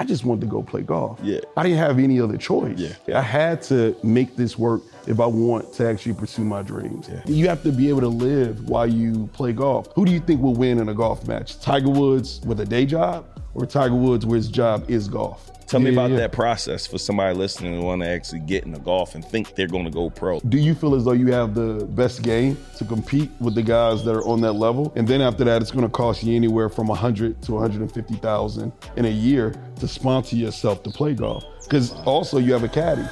I just wanted to go play golf. Yeah. I didn't have any other choice. Yeah. I had to make this work if I want to actually pursue my dreams. Yeah. You have to be able to live while you play golf. Who do you think will win in a golf match? Tiger Woods with a day job or Tiger Woods where his job is golf? Tell me Yeah, about yeah. that process for somebody listening who want to actually get into golf and think they're going to go pro. Do you feel as though you have the best game to compete with the guys that are on that level? And then after that, it's going to cost you anywhere from 100 to 150,000 in a year to sponsor yourself to play golf. Because also you have a caddy.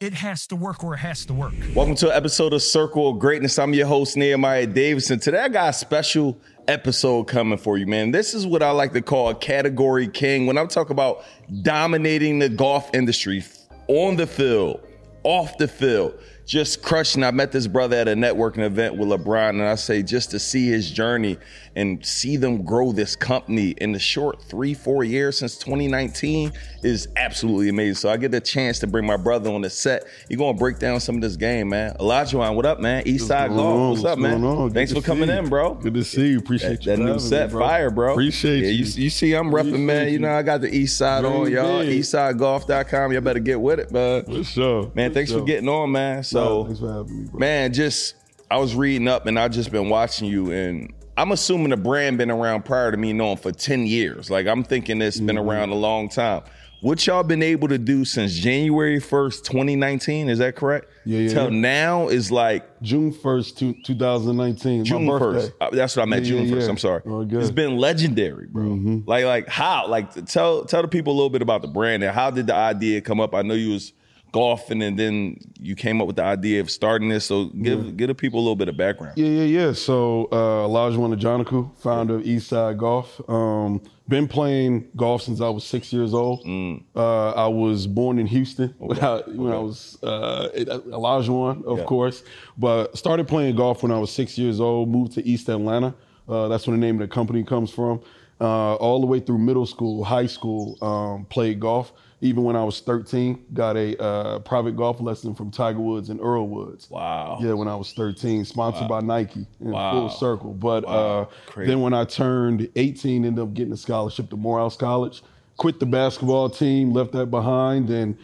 It has to work or it has to work. Welcome to an episode of Circle of Greatness. I'm your host, Nehemiah Davis. Today I got a special episode coming for you, man. This is what I like to call a category king. When I'm talking about dominating the golf industry on the field, off the field, just crushing. I met this brother at a networking event with LeBron, and I say just to see his journey and see them grow this company in the short three, four years since 2019 is absolutely amazing. So I get the chance to bring my brother on the set. He's gonna break down some of this game, man. Olajuwon, what up, man? East Side What's Golf. What's up, man? Good Thanks for coming in, bro. Good to see you. Appreciate That, you. that new set, me, bro. fire, bro. Appreciate yeah, you. you. You see, I'm repping, man. Appreciate You know. I got the East Side on, y'all. big. EastsideGolf.com. Y'all better get with it, man. For sure. Man, For thanks for getting on, man. So, thanks for having me, bro. man, just I was reading up and I just been watching you, and I'm assuming the brand been around prior to me knowing for 10 years. Like I'm thinking it's been Mm-hmm. around a long time. What y'all been able to do since January 1st, 2019? Is that correct? Yeah, yeah, Till yeah. now is like June 1st, two, 2019. June my first. Uh, That's what I meant. Yeah, June yeah, first. yeah. I'm sorry. Oh. It's been legendary, bro. Like, like how? Like, tell tell the people a little bit about the brand and how did the idea come up? I know you was golfing and then you came up with the idea of starting this. So give give the people a little bit of background. Yeah, yeah, yeah. So uh, Olajuwon Ajanaku, founder of Eastside Golf. Um, been playing golf since I was six years old. Uh, I was born in Houston when, I, when I was uh, Olajuwon, of Yeah. course. But started playing golf when I was six years old. Moved to East Atlanta. Uh, that's where the name of the company comes from. Uh, all the way through middle school, high school, um, played golf. Even when I was 13, got a uh, private golf lesson from Tiger Woods and Earl Woods. Wow. Yeah, when I was 13, sponsored by Nike in Wow. full circle. But Wow. uh, then when I turned 18, ended up getting a scholarship to Morehouse College. Quit the basketball team, left that behind, and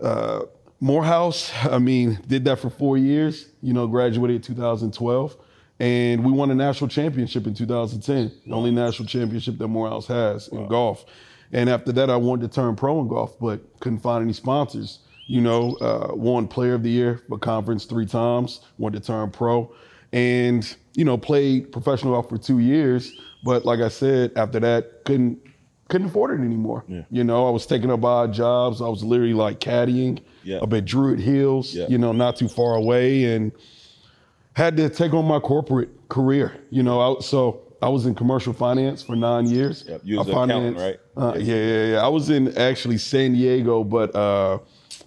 uh, Morehouse. I mean, did that for four years. You know, graduated in 2012, and we won a national championship in 2010. The only national championship that Morehouse has in golf. And after that, I wanted to turn pro in golf, but couldn't find any sponsors. You know, uh, won Player of the Year for conference three times. Wanted to turn pro, and you know, played professional golf for two years. But like I said, after that, couldn't couldn't afford it anymore. Yeah. You know, I was taking up odd jobs. I was literally like caddying Yeah. up at Druid Hills, Yeah. you know, not too far away, and had to take on my corporate career. You know, I, so I was in commercial finance for nine years. Yep. You was accountant, right? Uh, yeah, yeah, yeah. I was in actually San Diego, but uh,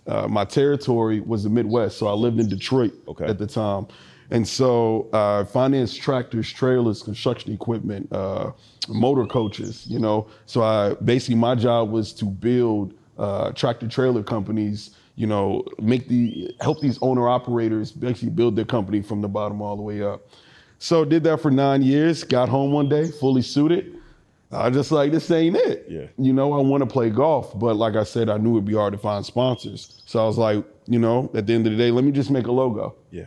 uh, my territory was the Midwest, so I lived in Detroit Okay. at the time. And so uh, financed tractors, trailers, construction equipment, uh, motor coaches, you know. So I basically my job was to build uh, tractor trailer companies, you know, make the help these owner operators basically build their company from the bottom all the way up. So did that for nine years. Got home one day, fully suited. I just like this ain't it. Yeah. You know, I want to play golf, but like I said, I knew it'd be hard to find sponsors. So I was like, you know, at the end of the day, let me just make a logo Yeah.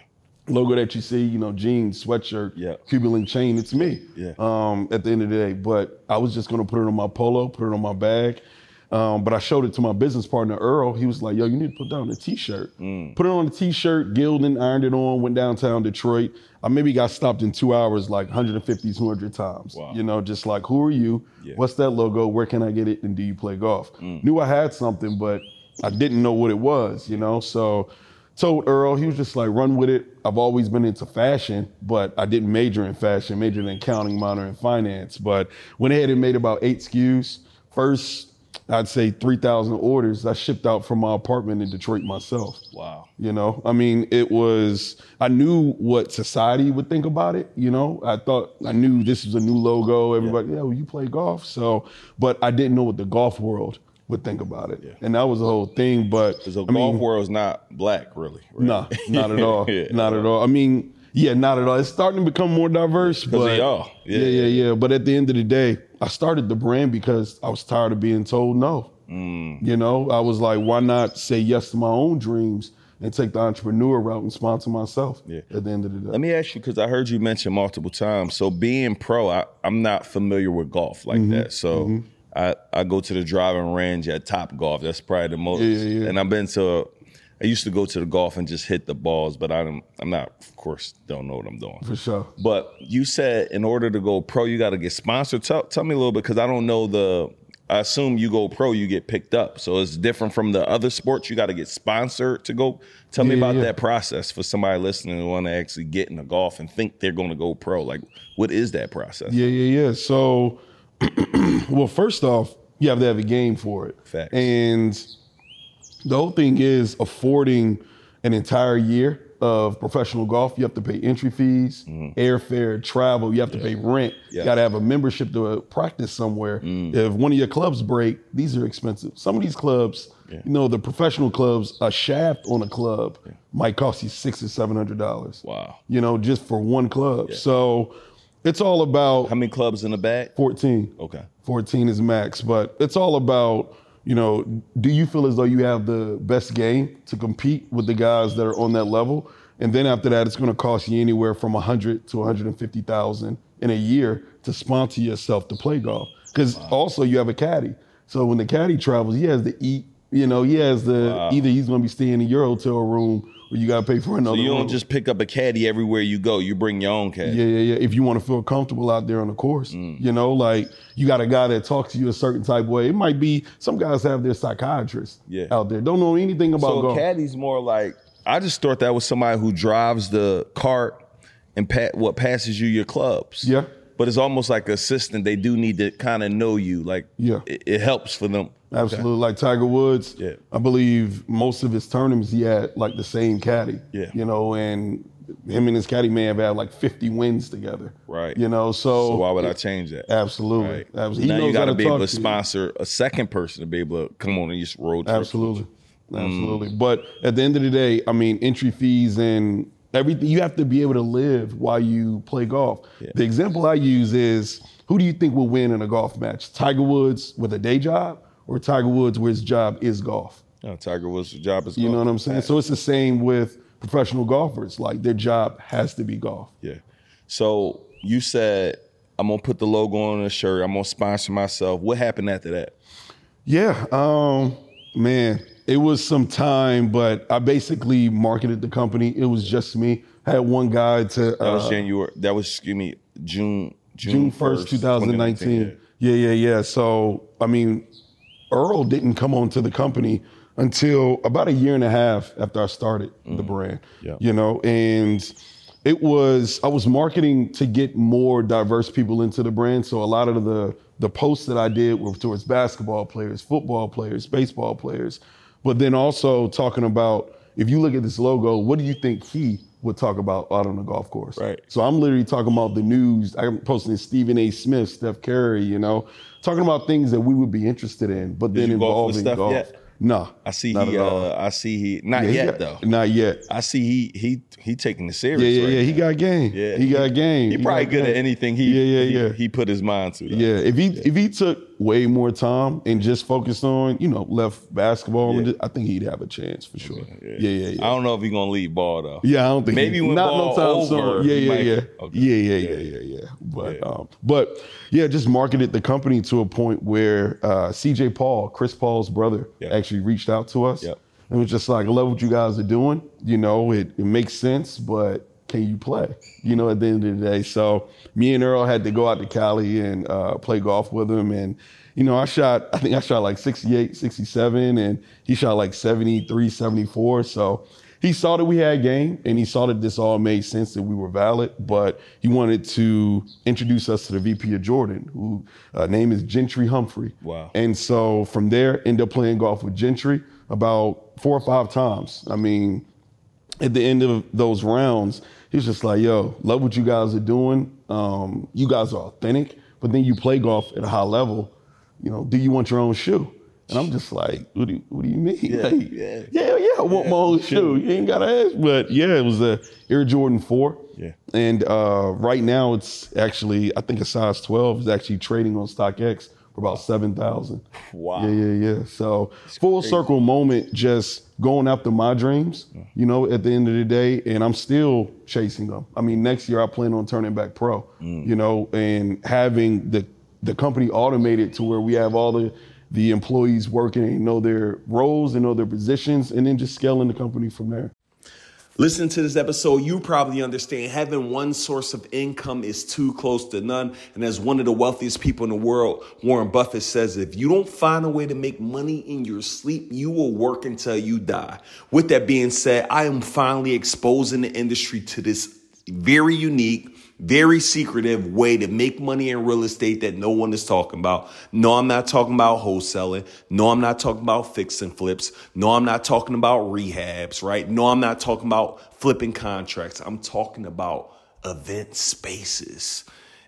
logo that you see, you know, jeans, sweatshirt, Yeah. Cuban link chain, it's me. Yeah. Um, at the end of the day. But I was just gonna put it on my polo, put it on my bag. Um, but I showed it to my business partner Earl. He was like, "Yo, you need to put down a T-shirt. Mm. Put it on a T-shirt. Gildan ironed it on. Went downtown Detroit. I maybe got stopped in two hours like 150, 200 times. Wow. You know, just like, who are you? Yeah. Mm. What's that logo? Where can I get it? And do you play golf? Knew I had something, but I didn't know what it was. You know, so told Earl, he was just like, run with it. I've always been into fashion, but I didn't major in fashion, majored in accounting, minor in finance. But went ahead and made about eight SKUs. First, I'd say 3,000 orders I shipped out from my apartment in Detroit myself. Wow. You know, I mean, it was, I knew what society would think about it. You know, I thought, I knew this was a new logo. Everybody, yeah, well, you play golf. So, but I didn't know what the golf world would think about it. And that was the whole thing. But the I mean, golf world's not black, really. right? no, not at all. Yeah. Not at all. I mean, Yeah, not at all. It's starting to become more diverse. But y'all. Yeah. Yeah. yeah, yeah, But at the end of the day, I started the brand because I was tired of being told no. Mm. You know, I was like, why not say yes to my own dreams and take the entrepreneur route and sponsor myself Yeah. at the end of the day? Let me ask you because I heard you mention multiple times. So being pro, I, I'm not familiar with golf like Mm-hmm. that. So I, I go to the driving range at Top Golf. That's probably the most. Yeah, yeah, yeah. And I've been to. I used to go to the golf and just hit the balls, but I'm I'm not. Of course, don't know what I'm doing. For sure. But you said in order to go pro, you got to get sponsored. Tell, tell me a little bit because I don't know the. I assume you go pro, you get picked up. So it's different from the other sports. You got to get sponsored to go. Tell me Yeah, about yeah. that process for somebody listening who want to actually get into golf and think they're going to go pro. Like, what is that process? Yeah, yeah, yeah. So, well, first off, you have to have a game for it. Facts. And the whole thing is affording an entire year of professional golf. You have to pay entry fees, mm-hmm. airfare, travel. You have to pay rent. Yeah. You got to have a membership to practice somewhere. Mm. If one of your clubs break, these are expensive. Some of these clubs, you know, the professional clubs, a shaft on a club might cost you six or seven hundred dollars. Wow. You know, just for one club. So it's all about How many clubs in the bag? 14. Okay. 14 is max, but it's all about, you know, do you feel as though you have the best game to compete with the guys that are on that level? And then after that, it's going to cost you anywhere from 100 to 150,000 in a year to sponsor yourself to play golf. Because also you have a caddy. So when the caddy travels, he has to eat. You know, he has the either he's going to be staying in your hotel room or you got to pay for another. So you don't just pick up a caddy everywhere you go. You bring your own caddy. Yeah, yeah, yeah. If you want to feel comfortable out there on the course, Mm. you know, like you got a guy that talks to you a certain type way. It might be some guys have their psychiatrist Yeah. out there, don't know anything about So golf. caddy's more like I just thought that was somebody who drives the cart and what passes you your clubs. Yeah. But it's almost like assistant. They do need to kind of know you. Like Yeah. it, it helps for them. Absolutely, like Tiger Woods. Yeah. I believe most of his tournaments he had like the same caddy. Yeah. you know, and him and his caddy may have had like 50 wins together. Right. You know, so, So why would I change that? Absolutely, Right. absolutely. Now you got to be able to to you. sponsor a second person to be able to come on and just road trip. Absolutely. Absolutely. Mm. But at the end of the day, I mean, entry fees and everything, you have to be able to live while you play golf. Yeah. The example I use is who do you think will win in a golf match? Tiger Woods with a day job or Tiger Woods where his job is golf? No, Tiger Woods' job is golf. You know what I'm saying? So it's the same with professional golfers. Like their job has to be golf. Yeah. So you said I'm gonna put the logo on the shirt. I'm gonna sponsor myself. What happened after that? Yeah, um, man, it was some time, but I basically marketed the company. It was just me. I had one guy to That was uh, January. That was excuse me June June 1st, 2019. Yeah, yeah, yeah. So, I mean, Earl didn't come onto the company until about a year and a half after I started the mm-hmm. brand. Yeah. You know, and it was I was marketing to get more diverse people into the brand. So a lot of the the posts that I did were towards basketball players, football players, baseball players, but then also talking about if you look at this logo, what do you think he would talk about out on the golf course? Right. So I'm literally talking about the news. I'm posting Stephen A. Smith, Steph Curry, you know, talking about things that we would be interested in, but then golf with involving golf. yet? Nah, I see he. Uh, I see he. Not Yeah, he yet got- though. Not yet. I see he. He. He taking it serious. Yeah, yeah, right yeah. He got game. Yeah, he, got game. He probably got good at anything. He. Yeah, yeah, yeah. He, put his mind to. Though. Yeah, if he if he took way more time and just focused on you know left basketball, and just- I think he'd have a chance for sure. Yeah, yeah, yeah. I don't know if he gonna lead ball though. Yeah, I don't think Maybe he, when not ball no time over, soon. Yeah, yeah, might- yeah. Okay. yeah, yeah, yeah, yeah, yeah. But Yeah. um, but yeah, just marketed the company to a point where uh, CJ Paul, Chris Paul's brother, Yeah. actually reached out to us. Yep. And was just like, I love what you guys are doing. You know, it, it makes sense, but can you play? You know, at the end of the day. So me and Earl had to go out to Cali and uh, play golf with him. And, you know, I shot, I think I shot like 68, 67, and he shot like 73, 74. So he saw that we had game and he saw that this all made sense that we were valid, but he wanted to introduce us to the VP of Jordan, who uh, name is Gentry Humphrey. Wow. And so from there, end up playing golf with Gentry about four or five times. I mean, at the end of those rounds, he's just like, yo, love what you guys are doing. Um, you guys are authentic, but then you play golf at a high level. You know, do you want your own shoe? And I'm just like, what do you, what do you mean? Yeah, Like, yeah. yeah, yeah, I want my own shoe. You ain't gotta ask. But yeah, it was a Air Jordan 4. Yeah. And uh, right now it's actually, I think a size 12 is actually trading on StockX for about 7,000. Wow. Yeah, yeah, yeah. So full circle moment, just going after my dreams, you know, at the end of the day, and I'm still chasing them. I mean, next year I plan on turning back pro, mm. you know, and having the the company automated to where we have all the the employees working and know their roles and know their positions, and then just scaling the company from there. Listen to this episode, you probably understand having one source of income is too close to none. And as one of the wealthiest people in the world, Warren Buffett says, if you don't find a way to make money in your sleep, you will work until you die. With that being said, I am finally exposing the industry to this very unique, very secretive way to make money in real estate that no one is talking about. No, I'm not talking about wholesaling. No, I'm not talking about fix and flips. No, I'm not talking about rehabs, right? No, I'm not talking about flipping contracts. I'm talking about event spaces.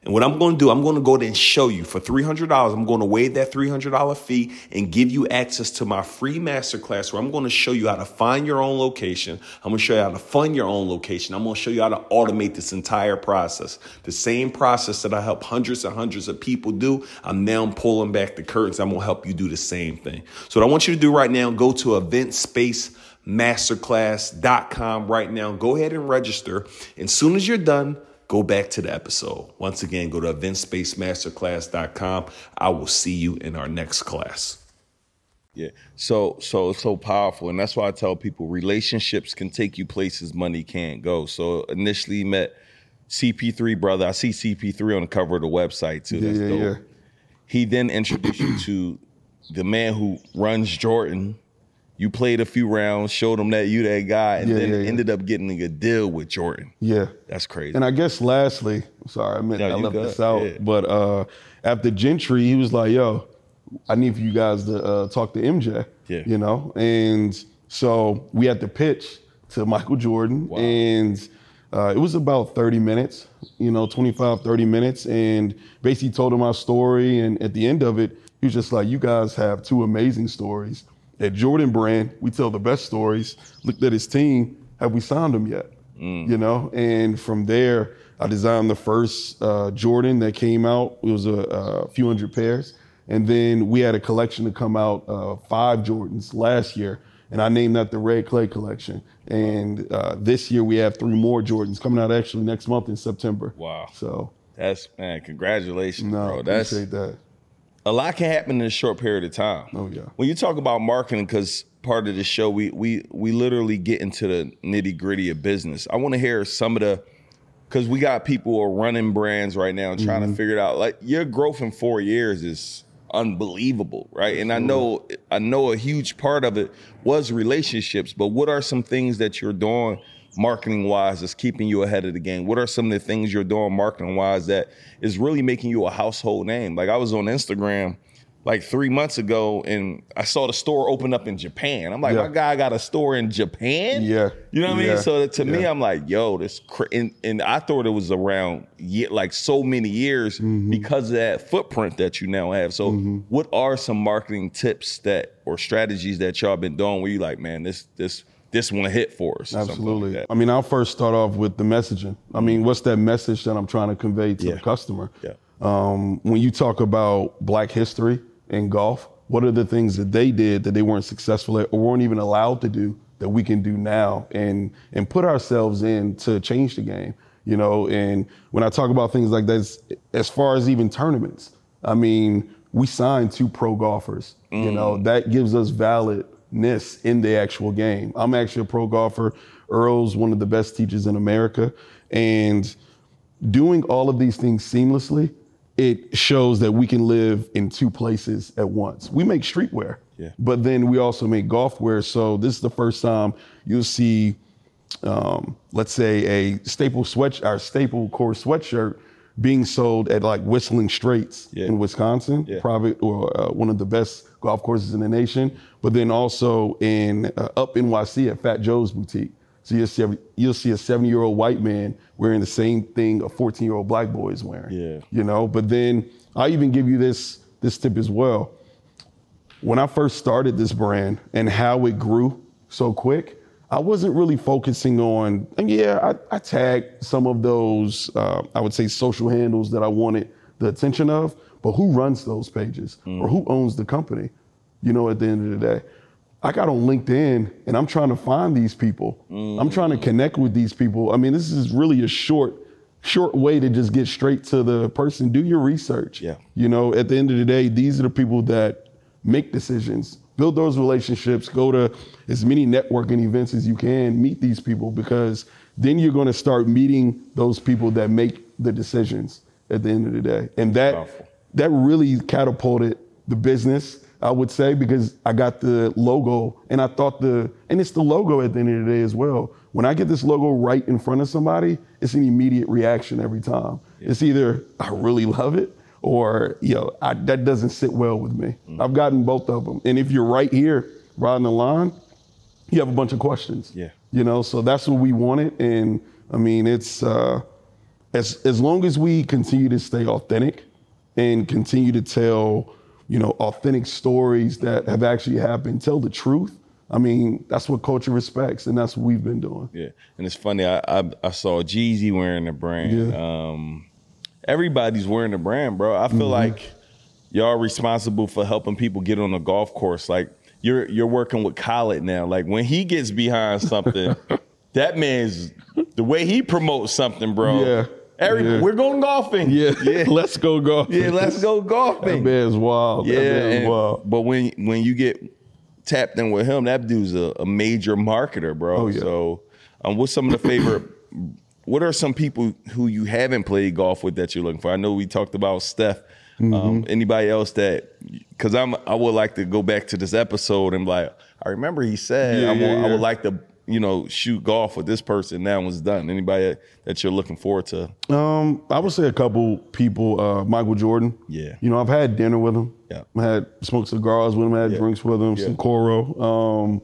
And what I'm going to do, I'm going to go there and show you for $300. I'm going to waive that $300 fee and give you access to my free masterclass where I'm going to show you how to find your own location. I'm going to show you how to fund your own location. I'm going to show you how to automate this entire process. The same process that I help hundreds and hundreds of people do, I'm now pulling back the curtains. I'm going to help you do the same thing. So what I want you to do right now, go to event space masterclass.com right now. Go ahead and register. And as soon as you're done, go back to the episode. Once again, go to eventspacemasterclass.com. I will see you in our next class. Yeah. So so it's so powerful. And that's why I tell people relationships can take you places money can't go. So initially met CP3 brother. I see CP3 on the cover of the website too. Yeah, That's yeah, dope. yeah. He then introduced you to the man who runs Jordan. You played a few rounds, showed him that you that guy, and Yeah, then yeah, yeah. ended up getting a deal with Jordan. Yeah. That's crazy. And I guess lastly, sorry, I meant No, I left this out, but uh, after Gentry, he was like, "Yo, I need for you guys to uh, talk to MJ." Yeah. You know, and so we had to pitch to Michael Jordan, Wow. and uh, it was about 30 minutes, you know, 25, 30 minutes, and basically told him our story. And at the end of it, he was just like, "You guys have two amazing stories." At Jordan Brand, we tell the best stories. Looked at his team. Have we signed him yet? you know and from there i designed the first uh, jordan that came out it was a, a few hundred pairs and then we had a collection to come out uh, five jordans last year and i named that the red clay collection and uh, this year we have three more jordans coming out actually next month in september Wow. so That's man, congratulations, no bro. That's appreciate that a lot can happen in a short period of time. Oh, yeah. When you talk about marketing, because part of the show, we we we literally get into the nitty gritty of business. I want to hear some of the, because we got people who are running brands right now and trying Mm-hmm. to figure it out. Like your growth in four years is unbelievable, right? And I know I know a huge part of it was relationships, but what are some things that you're doing? Marketing wise that's keeping you ahead of the game? What are some of the things you're doing marketing wise that is really making you a household name? Like I was on Instagram like three months ago and I saw the store open up in Japan. I'm like, Yeah. my guy got a store in Japan? Yeah. You know what I mean? So to me, I'm like, yo, this cra- and, and I thought it was around ye- like so many years Mm-hmm. because of that footprint that you now have. So what are some marketing tips that or strategies that y'all been doing where you like, man, this this this one hit for us? something like Absolutely. I mean, I'll first start off with the messaging. I mean, what's that message that I'm trying to convey to Yeah. the customer? Yeah. Um, when you talk about Black history in golf, what are the things that they did that they weren't successful at or weren't even allowed to do that we can do now and and put ourselves in to change the game? You know, and when I talk about things like that, as far as even tournaments, I mean, we signed two pro golfers. You know, that gives us validness in the actual game. I'm actually a pro golfer. Earl's one of the best teachers in America. And doing all of these things seamlessly, it shows that we can live in two places at once. We make streetwear, Yeah. but then we also make golf wear. So this is the first time you'll see, um, let's say, a staple sweat, our staple core sweatshirt being sold at like Whistling Straits Yeah. in Wisconsin, Yeah. private or uh, one of the best golf courses in the nation. But then also in uh, up NYC at Fat Joe's boutique. So you'll see a, you'll see a 70 year old white man wearing the same thing a 14 year old black boy is wearing. Yeah. You know, but then I even give you this this tip as well. when I first started this brand and how it grew so quick, I wasn't really focusing on, and yeah, I, I tagged some of those, uh, I would say, social handles that I wanted the attention of, but who runs those pages or who owns the company, you know, at the end of the day? I got on LinkedIn and I'm trying to find these people. I'm trying to connect with these people. I mean, this is really a short, short way to just get straight to the person. Do your research. Yeah. You know, at the end of the day, these are the people that make decisions. Build those relationships. Go to as many networking events as you can. Meet these people because then you're going to start meeting those people that make the decisions at the end of the day. And that Powerful. that really catapulted the business, I would say, because I got the logo and I thought the and it's the logo at the end of the day as well. When I get this logo right in front of somebody, it's an immediate reaction every time. It's either I really love it or you know I, that doesn't sit well with me. Mm. I've gotten both of them, and if you're right here, riding the line, you have a bunch of questions. Yeah. You know, so that's what we wanted, and I mean, it's uh, as as long as we continue to stay authentic and continue to tell, you know, authentic stories that have actually happened, tell the truth. I mean, that's what culture respects, and that's what we've been doing. Yeah, and it's funny. I I, I saw Jeezy wearing the brand. Yeah. Um, everybody's wearing the brand, bro. I feel Mm-hmm. like y'all responsible for helping people get on the golf course. Like you're you're working with Khaled now. Like when he gets behind something, that man's the way he promotes something, bro. Yeah. Every Yeah. we're going golfing. Yeah, yeah, let's go golf. yeah. Let's go golfing. That golfing. man's wild. Yeah, that man's wild. but when when you get tapped in with him, that dude's a, a major marketer, bro. Oh, yeah. So, um, what's some of the favorite? What are some people who you haven't played golf with that you're looking for? I know we talked about Steph. Mm-hmm. Um, anybody else that? Because I'm, I would like to go back to this episode and be like, I remember he said Yeah, I, yeah, wa- I would like to, you know, shoot golf with this person. Now it's done. Anybody that you're looking forward to? Um, I would say a couple people. Uh, Michael Jordan. Yeah. You know, I've had dinner with him. Yeah. I had smoked cigars with him. I had Yeah. drinks with him. Yeah. Cincoro. Um,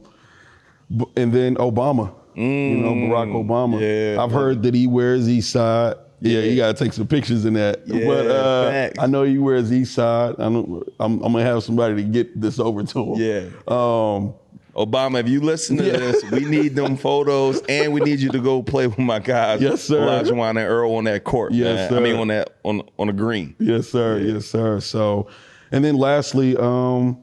and then Obama. You know, Barack Obama. Mm. yeah. I've heard that he wears East Side. Yeah, you gotta take some pictures in that. Yeah, but uh. I know he wears East Side. I don't, I'm, I'm gonna have somebody to get this over to him. Yeah. Um, Obama, if you listen to Yeah. this, we need them photos, and we need you to go play with my guys, Yes, sir. Olajuwon and Earl on that court. Yes, man. I mean on that on on the green. Yes, sir. Yes, sir. So, and then lastly, um,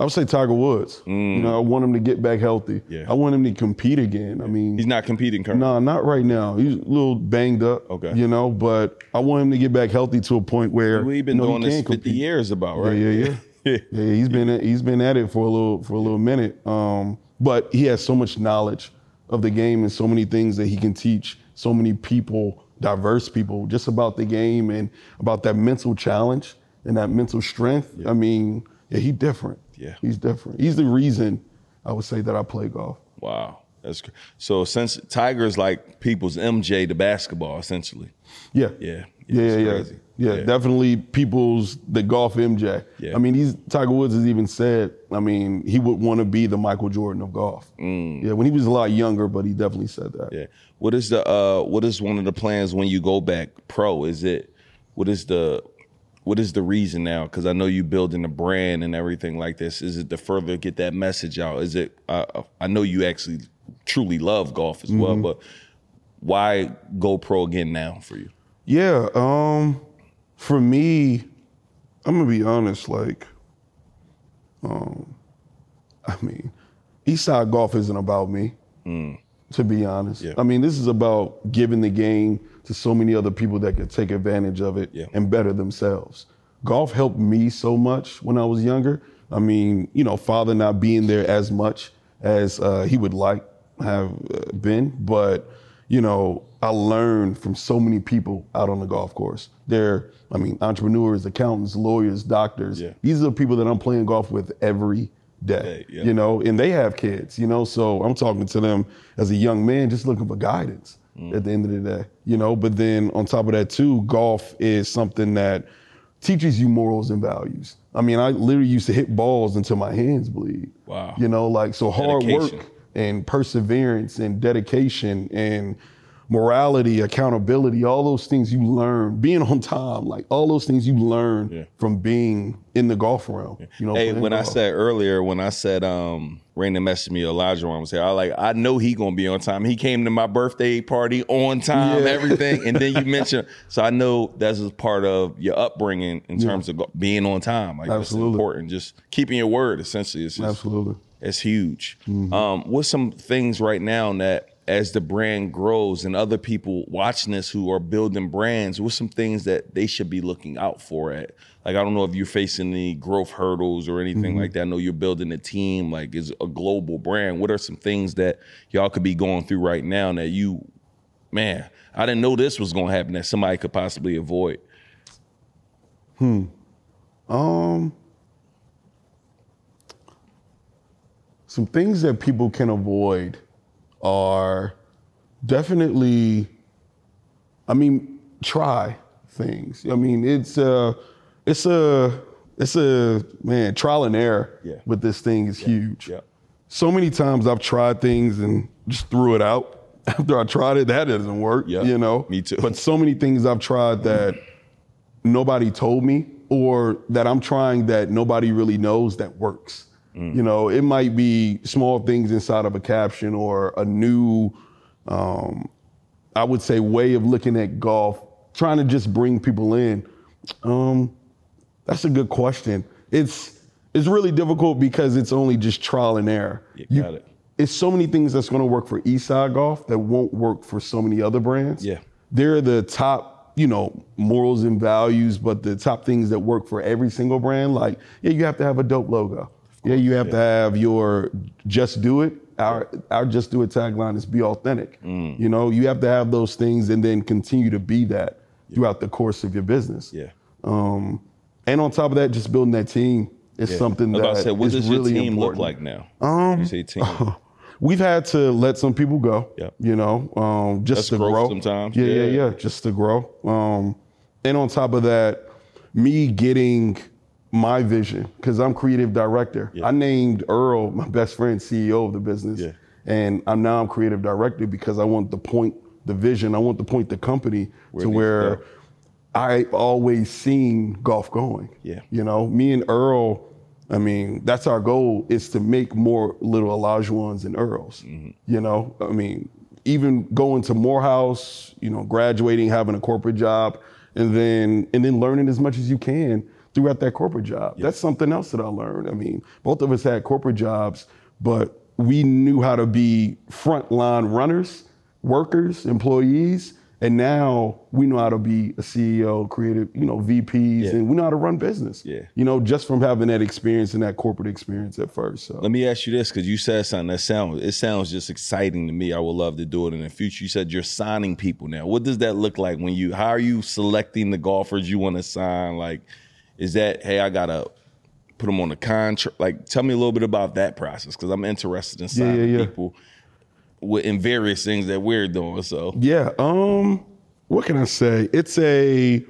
I would say Tiger Woods. You know, I want him to get back healthy. Mm. Yeah. I want him to compete again. I mean, He's not competing currently. no, not right now. He's a little banged up. Okay. You know, but I want him to get back healthy to a point where We've been you know, he doing this 50 compete. years about, Yeah, right? yeah, yeah. yeah. Yeah, he's been at, he's been at it for a little for a little minute. Um, but he has so much knowledge of the game and so many things that he can teach so many people, diverse people, just about the game and about that mental challenge and that mental strength. I mean, yeah, he's different. Yeah. he's different. He's the reason I would say that I play golf. Wow, that's cr- so. Since Tiger's like people's MJ to basketball, essentially. Yeah, Yeah, yeah, yeah, yeah. Yeah, Yeah. definitely people's the golf MJ. Yeah. I mean, he's Tiger Woods has even said, I mean, he would want to be the Michael Jordan of golf. Yeah, when he was a lot younger, but he definitely said that. Mm. Yeah. What is the uh what is one of the plans when you go back pro? Is it what is the what is the reason now? Because I know you building a brand and everything like this. Is it to further get that message out? Is it? Uh, I know you actually truly love golf as well, but why go pro again now for you? Yeah, um, for me, I'm gonna be honest. Like, um, I mean, Eastside Golf isn't about me. To be honest, Mm. Yeah. I mean, this is about giving the game to so many other people that could take advantage of it Yeah. and better themselves. Golf helped me so much when I was younger. I mean, you know, father not being there as much as uh, he would like have uh, been, but you know, I learned from so many people out on the golf course. They're, I mean, entrepreneurs, accountants, lawyers, doctors. Yeah. These are the people that I'm playing golf with every day. Yeah. You know, and they have kids. You know, so I'm talking to them as a young man, just looking for guidance Mm. at the end of the day. You know, but then on top of that too, golf is something that teaches you morals and values. I mean, I literally used to hit balls until my hands bleed. Wow. You know, like so hard Dedication. work and perseverance and dedication and morality, accountability, all those things you learn, being on time, like all those things you learn Yeah. from being in the golf realm. You know, Hey, playing when I said earlier, when I said um Raina messaged me, Elijah I was here, I like I know he gonna be on time. He came to my birthday party on time, Yeah. everything. And then you mentioned, so I know that's a part of your upbringing in terms of go- being on time. Like that's Absolutely. important. Just keeping your word essentially is just, absolutely. it's huge. Mm-hmm. Um, what's some things right now that as the brand grows and other people watching this who are building brands, what's some things that they should be looking out for at? Like I don't know if you're facing any growth hurdles or anything Mm-hmm. like that. I know you're building a team, like is a global brand. What are some things that y'all could be going through right now that you man, I didn't know this was gonna happen that somebody could possibly avoid. Hmm. Um, some things that people can avoid are definitely, I mean, try things. I mean, it's a, it's a, it's a man trial and error Yeah. with this thing is huge. Yeah. So many times I've tried things and just threw it out after I tried it. That doesn't work. Yeah, You know. me too. But so many things I've tried that nobody told me or that I'm trying that nobody really knows that works. You know, it might be small things inside of a caption or a new, um, I would say, way of looking at golf, trying to just bring people in. Um, that's a good question. It's it's really difficult because it's only just trial and error. Yeah, got it. It's so many things that's going to work for Eastside Golf that won't work for so many other brands. Yeah. they're the top, you know, morals and values, but the top things that work for every single brand. Like, yeah, you have to have a dope logo. Yeah, you have to have your just do it. Our our just do it tagline is be authentic. Mm. You know, you have to have those things and then continue to be that throughout the course of your business. Yeah. Um, and on top of that, just building that team is Yeah. something that say, what is does really your team important. look like now? Um, you say team. We've had to let some people go. Yep. You know, um, just That's to grow. sometimes. Yeah, yeah, Yeah. yeah, Just to grow. Um, and on top of that, me getting my vision because I'm creative director. Yeah. I named Earl my best friend CEO of the business, Yeah. and I'm now I'm creative director because I want to point the vision. I want to point the company Where to where go. I always seen golf going. Yeah. You know, me and Earl, I mean, that's our goal is to make more little Olajuwons and Earls. Mm-hmm. You know, I mean, even going to Morehouse, you know, graduating, having a corporate job, and then and then learning as much as you can throughout that corporate job. That's something else that I learned. I mean, both of us had corporate jobs, but we knew how to be frontline runners, workers, employees, and now we know how to be a CEO, creative, you know, VPs, Yeah. and we know how to run business. Yeah. You know, just from having that experience and that corporate experience at first. So Let me ask you this, because you said something that sounds it sounds just exciting to me. I would love to do it in the future. You said you're signing people now. What does that look like when you how are you selecting the golfers you want to sign? Like, is that hey, I gotta put them on the contract? Like, tell me a little bit about that process because I'm interested in Yeah, yeah, yeah. people with in various things that we're doing. So Yeah. Um, what can I say? It's a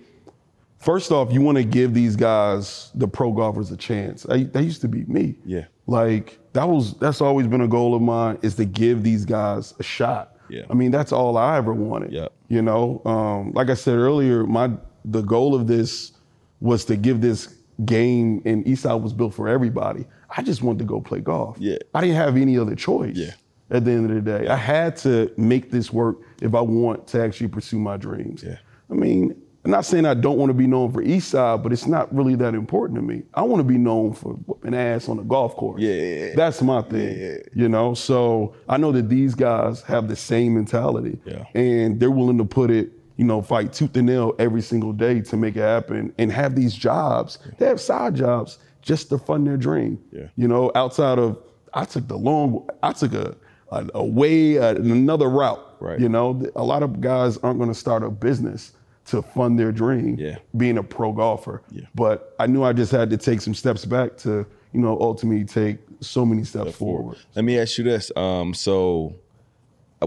first off, you want to give these guys, the pro golfers, a chance. I, that used to be me. Yeah. Like that was that's always been a goal of mine is to give these guys a shot. Yeah. I mean, that's all I ever wanted. Yeah. You know, um, like I said earlier, my the goal of this was to give this game and Eastside was built for everybody. I just wanted to go play golf. Yeah. I didn't have any other choice Yeah. at the end of the day. I had to make this work if I want to actually pursue my dreams. Yeah. I mean, I'm not saying I don't want to be known for East Side, but it's not really that important to me. I want to be known for whooping ass on the golf course. Yeah, yeah, yeah. That's my thing. Yeah, You know, so I know that these guys have the same mentality. Yeah. And they're willing to put it, you know, fight tooth and nail every single day to make it happen and have these jobs. They have side jobs just to fund their dream. Yeah. You know, outside of I took the long I took a a, a way uh, another route. Right. You know, a lot of guys aren't going to start a business to fund their dream. Yeah. Being a pro golfer. Yeah. But I knew I just had to take some steps back to, you know, ultimately take so many steps forward. Let me ask you this. Um, so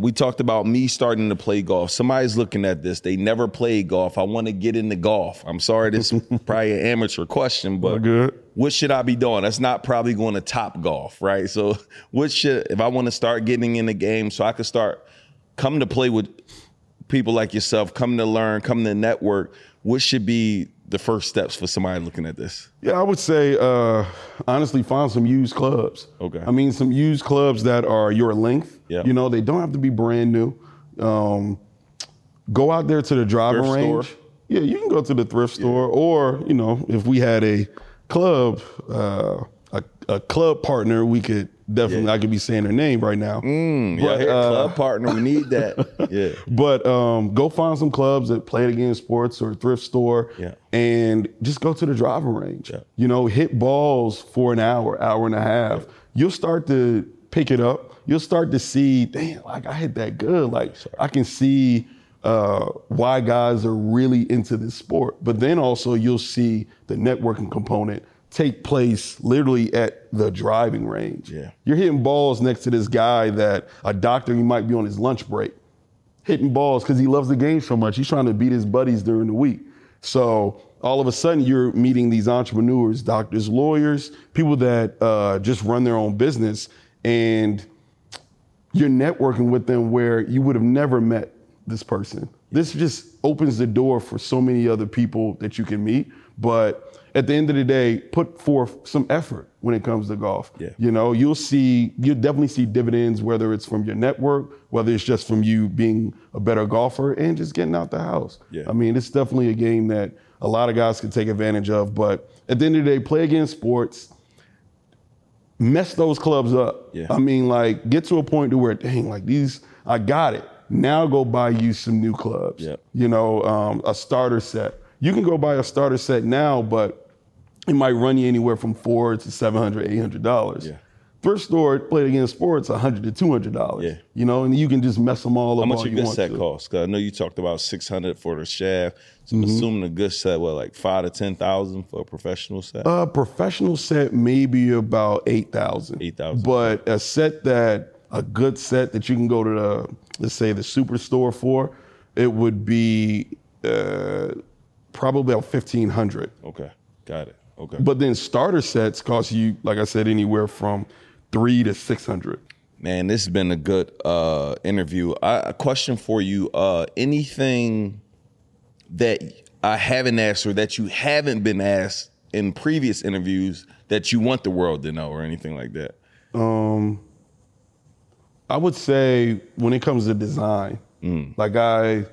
we talked about me starting to play golf. Somebody's looking at this. They never played golf. I want to get into golf. I'm sorry, this is probably an amateur question, but what should I be doing? That's not probably going to top golf, right? So what should if I want to start getting in the game so I could start come to play with people like yourself come to learn, come to network, what should be the first steps for somebody looking at this? Yeah, I would say uh, honestly, find some used clubs. Okay. I mean, some used clubs that are your length. Yeah. You know, they don't have to be brand new. Um, go out there to the driving Thrift range. store. Yeah, you can go to the thrift store, or you know, if we had a club, uh, a, club partner, we could definitely. I could be saying their name right now. Mm, But, here, uh, club partner, we need that. yeah. But um, go find some clubs that Play It Again Sports or thrift store, Yeah. and just go to the driving range. Yeah. You know, hit balls for an hour, hour and a half. You'll start to pick it up. You'll start to see, damn, like I hit that good. Like I can see uh, why guys are really into this sport. But then also you'll see the networking component take place literally at the driving range. Yeah. You're hitting balls next to this guy that a doctor he might be on his lunch break hitting balls because he loves the game so much. He's trying to beat his buddies during the week. So all of a sudden, you're meeting these entrepreneurs, doctors, lawyers, people that uh, just run their own business, and you're networking with them where you would have never met this person. This just opens the door for so many other people that you can meet. But at the end of the day, put forth some effort when it comes to golf. Yeah. You know, you'll see, you'll definitely see dividends, whether it's from your network, whether it's just from you being a better golfer and just getting out the house. Yeah. I mean, it's definitely a game that a lot of guys can take advantage of. But at the end of the day, play against sports, mess those clubs up. Yeah. I mean, like, get to a point to where, dang, like these, I got it. Now go buy you some new clubs. Yeah. You know, um, a starter set. You can go buy a starter set now, but it might run you anywhere from four to seven hundred, eight hundred dollars. Yeah. Thrift store Play It Again Sports, a hundred to two hundred dollars. Yeah. You know, and you can just mess them all up. How much all good set to. cost? Because I know you talked about six hundred for the shaft. So Mm-hmm. I'm assuming a good set, what, like five to ten thousand for a professional set? A professional set maybe about eight thousand. 8,000. But a set that a good set that you can go to the let's say the superstore for, it would be uh, probably about fifteen hundred. okay, got it. Okay. But then starter sets cost you, like I said, anywhere from three to six hundred. Man, this has been a good uh, interview. I, a question for you: uh, Anything that I haven't asked or that you haven't been asked in previous interviews that you want the world to know, or anything like that? I would say when it comes to design, Mm. like I,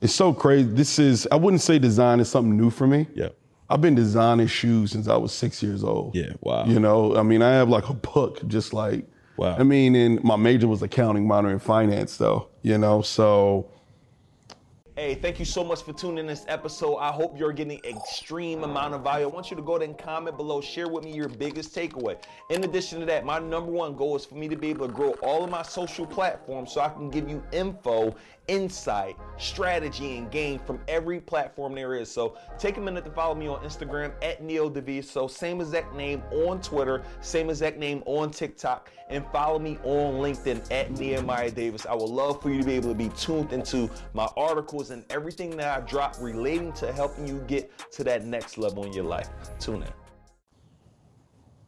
it's so crazy. This is I wouldn't say design is something new for me. Yeah. I've been designing shoes since I was six years old. Yeah, wow. You know, I mean, I have like a book, just like. Wow. I mean, and my major was accounting, minor in finance, though. You know, so Hey, thank you so much for tuning in this episode. I hope you're getting extreme amount of value. I want you to go ahead and comment below, share with me your biggest takeaway. In addition to that, my number one goal is for me to be able to grow all of my social platforms so I can give you info, insight, strategy, and game from every platform there is. So take a minute to follow me on Instagram at Neo Davis, same exact name on Twitter, same exact name on TikTok, and follow me on LinkedIn at Nehemiah Davis. I would love for you to be able to be tuned into my articles and everything that I drop relating to helping you get to that next level in your life. Tune in.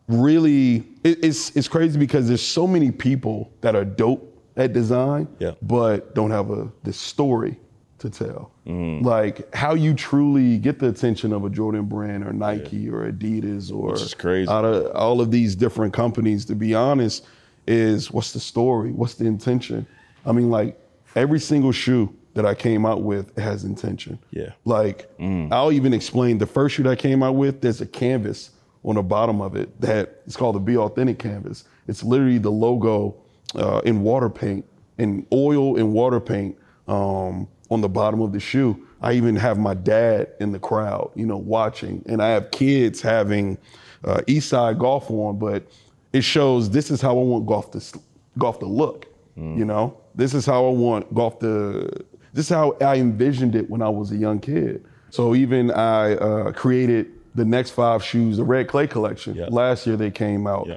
really, it's it's crazy because there's so many people that are dope at design, Yeah. but don't have a the story to tell. Mm-hmm. Like how you truly get the attention of a Jordan brand or Nike or Adidas or Which is crazy. out of all of these different companies. To be honest, is what's the story? What's the intention? I mean, like every single shoe that I came out with has intention. Yeah. Like I'll even explain the first shoe that I came out with. There's a canvas on the bottom of it that it's called the Be Authentic canvas. It's literally the logo uh, in water paint, in oil and water paint um, on the bottom of the shoe. I even have my dad in the crowd, you know, watching, and I have kids having uh, Eastside golf on, but it shows this is how I want golf to golf to look. You know, this is how I want golf to. This is how I envisioned it when I was a young kid. So even I uh, created the next five shoes, the Red Clay collection. Yeah. Last year they came out, Yeah.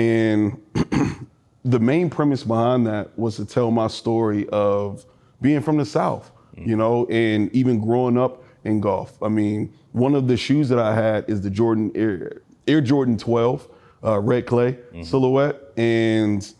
and the main premise behind that was to tell my story of being from the South, you know, and even growing up in golf. I mean, one of the shoes that I had is the Jordan Air, Air Jordan 12 uh, red clay silhouette, and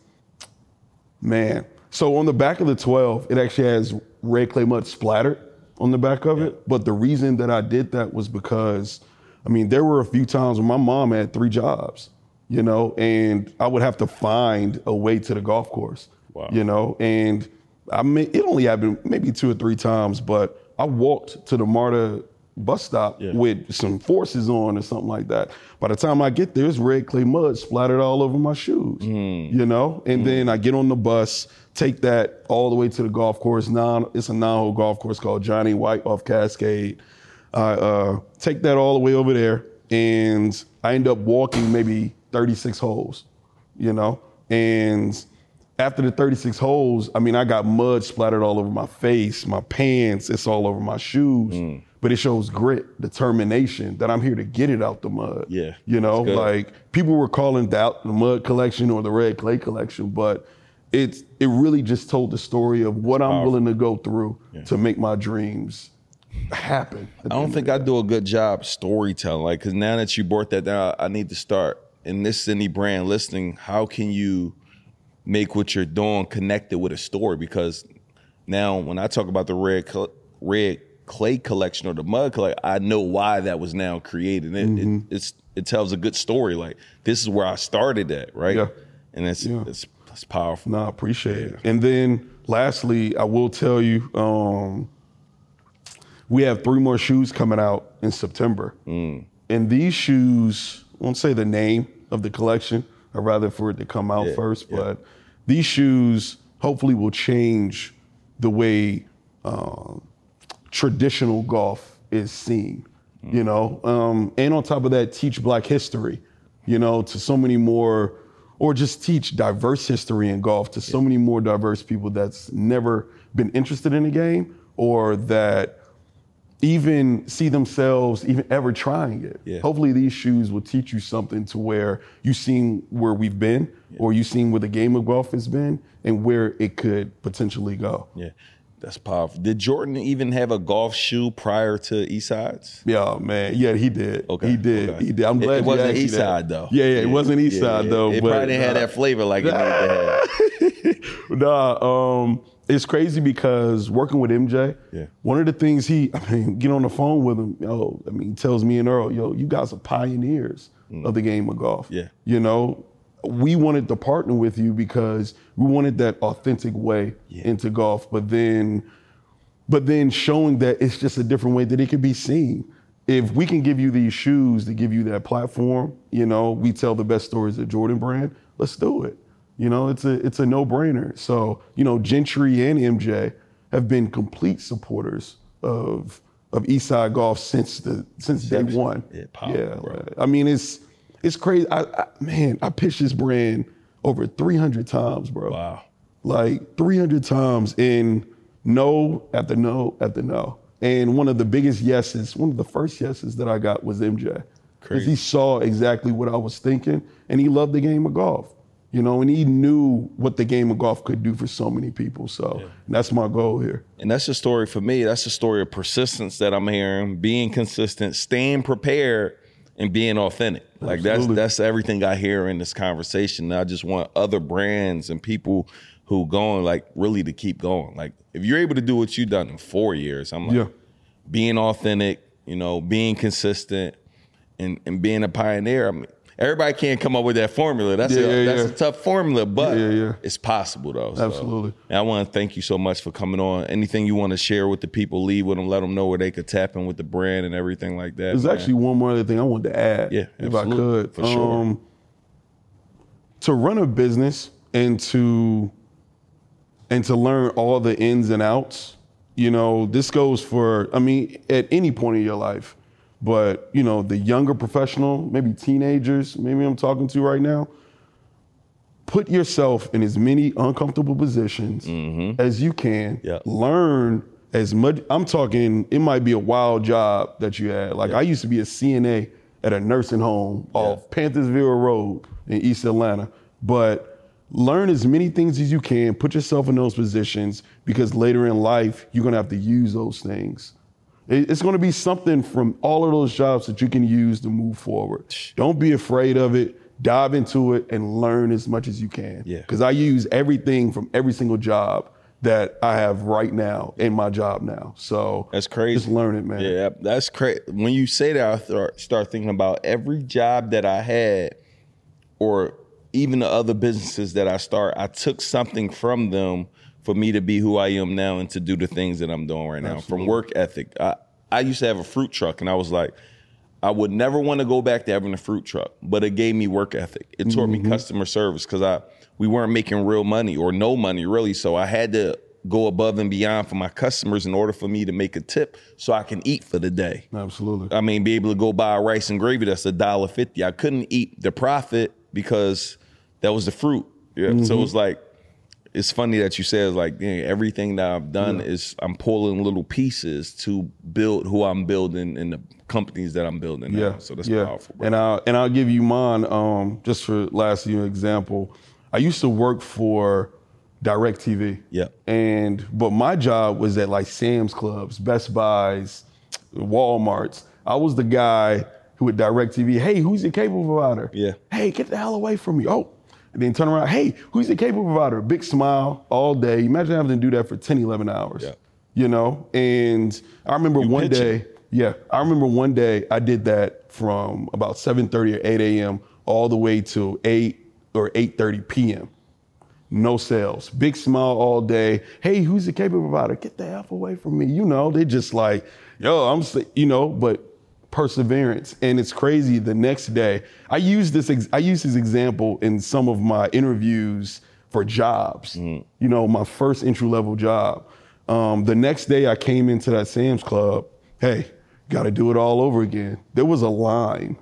man, so on the back of the 12, it actually has red clay mud splattered on the back of it. But the reason that I did that was because, I mean, there were a few times when my mom had three jobs, you know, and I would have to find a way to the golf course, Wow. you know, and I mean, it only happened maybe two or three times, but I walked to the MARTA bus stop Yeah. with some forces on or something like that. By the time I get there, it's red clay mud splattered all over my shoes, you know? And then I get on the bus, take that all the way to the golf course. Now it's a nine-hole golf course called John A. White off Cascade. I uh, take that all the way over there, and I end up walking maybe 36 holes, you know? And after the 36 holes, I mean, I got mud splattered all over my face, my pants, it's all over my shoes. Mm. But it shows grit, determination that I'm here to get it out the mud. Yeah, You know, like people were calling that the mud collection or the red clay collection, but it's it really just told the story of what I'm willing to go through to make my dreams happen. I don't think I do a good job storytelling. Like, because now that you brought that down, I need to start. And this any brand listening, how can you make what you're doing connected with a story? Because now, when I talk about the red red clay collection or the mud collection, I know why that was now created. It, Mm-hmm. it, it's it tells a good story. Like this is where I started at, right? Yeah. And it's Yeah. it's it's powerful. No, I appreciate it. And then lastly, I will tell you, um, we have three more shoes coming out in September. And these shoes, I won't say the name of the collection, I'd rather for it to come out Yeah, first, yeah. but these shoes hopefully will change the way um, traditional golf is seen, you know? Um, and on top of that, teach black history, you know, to so many more, or just teach diverse history in golf to so many more diverse people that's never been interested in the game or that even see themselves even ever trying it. Yeah. Hopefully these shoes will teach you something to where you've seen where we've been or you've seen where the game of golf has been and where it could potentially go. Yeah, that's powerful. Did Jordan even have a golf shoe prior to Eastsides? Yeah, man. Yeah, he did. Okay, He did. okay. He did. I'm It- glad it you wasn't asked me East. Side, though. Yeah, yeah, it wasn't East Yeah, Side yeah. though. It but, probably didn't have uh, that flavor like it needed to have. nah, um, it's crazy because working with MJ, Yeah. one of the things he, I mean, get on the phone with him, yo, I mean, he tells me and Earl, yo, you guys are pioneers of the game of golf. Mm. Yeah. You know, we wanted to partner with you because we wanted that authentic way into golf, but then, but then showing that it's just a different way that it can be seen. If we can give you these shoes to give you that platform, you know, we tell the best stories of Jordan Brand. Let's do it. You know, it's a it's a no brainer. So you know, Gentry and MJ have been complete supporters of of Eastside Golf since the since day one. Yeah, power, yeah. bro. I mean, it's it's crazy. I, I, man, I pitched this brand over 300 times, bro Wow. like 300 times in no after no after no. And one of the biggest yeses, one of the first yeses that I got was MJ. Because he saw exactly what I was thinking and he loved the game of golf. You know, and he knew what the game of golf could do for so many people. So that's my goal here. And that's the story for me. That's the story of persistence that I'm hearing, being consistent, staying prepared, and being authentic. Like that's Absolutely. that's everything I hear in this conversation. I just want other brands and people who going like really to keep going. Like if you're able to do what you've done in four years, I'm like Yeah. being authentic, you know, being consistent, and and being a pioneer. I mean, everybody can't come up with that formula. That's Yeah, a, yeah, that's yeah. a tough formula, but it's possible though. So, Absolutely. and I want to thank you so much for coming on. Anything you want to share with the people, leave with them, let them know where they could tap in with the brand and everything like that. There's man. actually one more other thing I wanted to add, Yeah, if I could. For sure. Um, to run a business and to and to learn all the ins and outs, you know, this goes for I mean, at any point in your life. But, you know, the younger professional, maybe teenagers, maybe I'm talking to right now, put yourself in as many uncomfortable positions mm-hmm. as you can. Yeah. Learn as much. I'm talking, it might be a wild job that you had. Like I used to be a CNA at a nursing home off Panthersville Road in East Atlanta. But learn as many things as you can, put yourself in those positions because later in life, you're gonna have to use those things. It- It's gonna be something from all of those jobs that you can use to move forward. Don't be afraid of it. Dive into it and learn as much as you can. Yeah. Because I use everything from every single job that I have right now in my job now. So That's crazy. Just learn it, man. Yeah, that's crazy. When you say that, I th- start thinking about every job that I had, or even the other businesses that I start. I took something from them for me to be who I am now and to do the things that I'm doing right now. From work ethic, I I used to have a fruit truck, and I was like. I would never want to go back to having a fruit truck, but it gave me work ethic. It taught me mm-hmm. customer service because I we weren't making real money or no money really, so I had to go above and beyond for my customers in order for me to make a tip so I can eat for the day. Absolutely. I mean, be able to go buy a rice and gravy that's a dollar fifty. I couldn't eat the profit because that was the fruit. Yeah. So mm-hmm. it was like it's funny that you said like yeah, everything that I've done is I'm pulling little pieces to build who I'm building and the companies that I'm building now. Yeah. So that's yeah. powerful. Bro. And I'll and I'll give you mine. Um, just for last year example, I used to work for DirecTV. Yeah. And but my job was at like Sam's Clubs, Best Buys, Walmarts. I was the guy who would direct TV. Hey, who's your cable provider? Yeah. Hey, get the hell away from me. Oh. And then turn around. Hey, who's the cable provider? Big smile all day. Imagine having to do that for 10, 11 hours. Yeah. You know? And I remember one pitching. day, yeah, I remember one day I did that from about 7:30 or 8 a.m. all the way to 8 or 8:30 p.m. No sales. Big smile all day. Hey, who's the cable provider? Get the F away from me. You know, they just like, yo, I'm, you know, but perseverance. And it's crazy. The next day, I use this. Ex- I use this example in some of my interviews for jobs. You know, my first entry level job. Um, the next day, I came into that Sam's Club. Hey, got to do it all over again. There was a line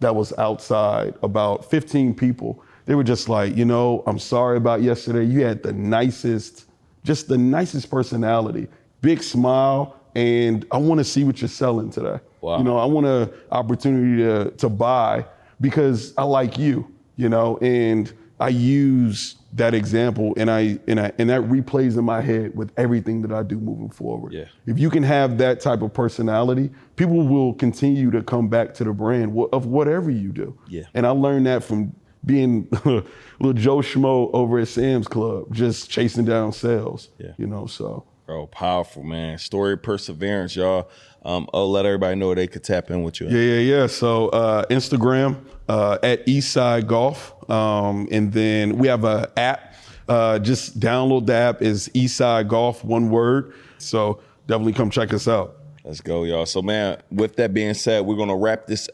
that was outside, about 15 people. They were just like, you know, I'm sorry about yesterday. You had the nicest, just the nicest personality, big smile, and I want to see what you're selling today. Wow. You know, I want an opportunity to, to buy because I like you, you know, and I use that example and I and I and that replays in my head with everything that I do moving forward. Yeah. If you can have that type of personality, people will continue to come back to the brand of whatever you do. Yeah. And I learned that from being little Joe Schmo over at Sam's Club, just chasing down sales. Yeah. You know, so Bro, powerful man. Story of perseverance, y'all. Um, I'll let everybody know they could tap in with you. Yeah, yeah, yeah. So uh, Instagram uh, at Eastside Golf, um, and then we have a app. Uh, just download the app. is Eastside Golf, one word. So definitely come check us out. Let's go, y'all. So, man, with that being said, we're gonna wrap this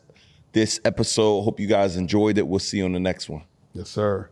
this episode. Hope you guys enjoyed it. We'll see you on the next one. Yes, sir.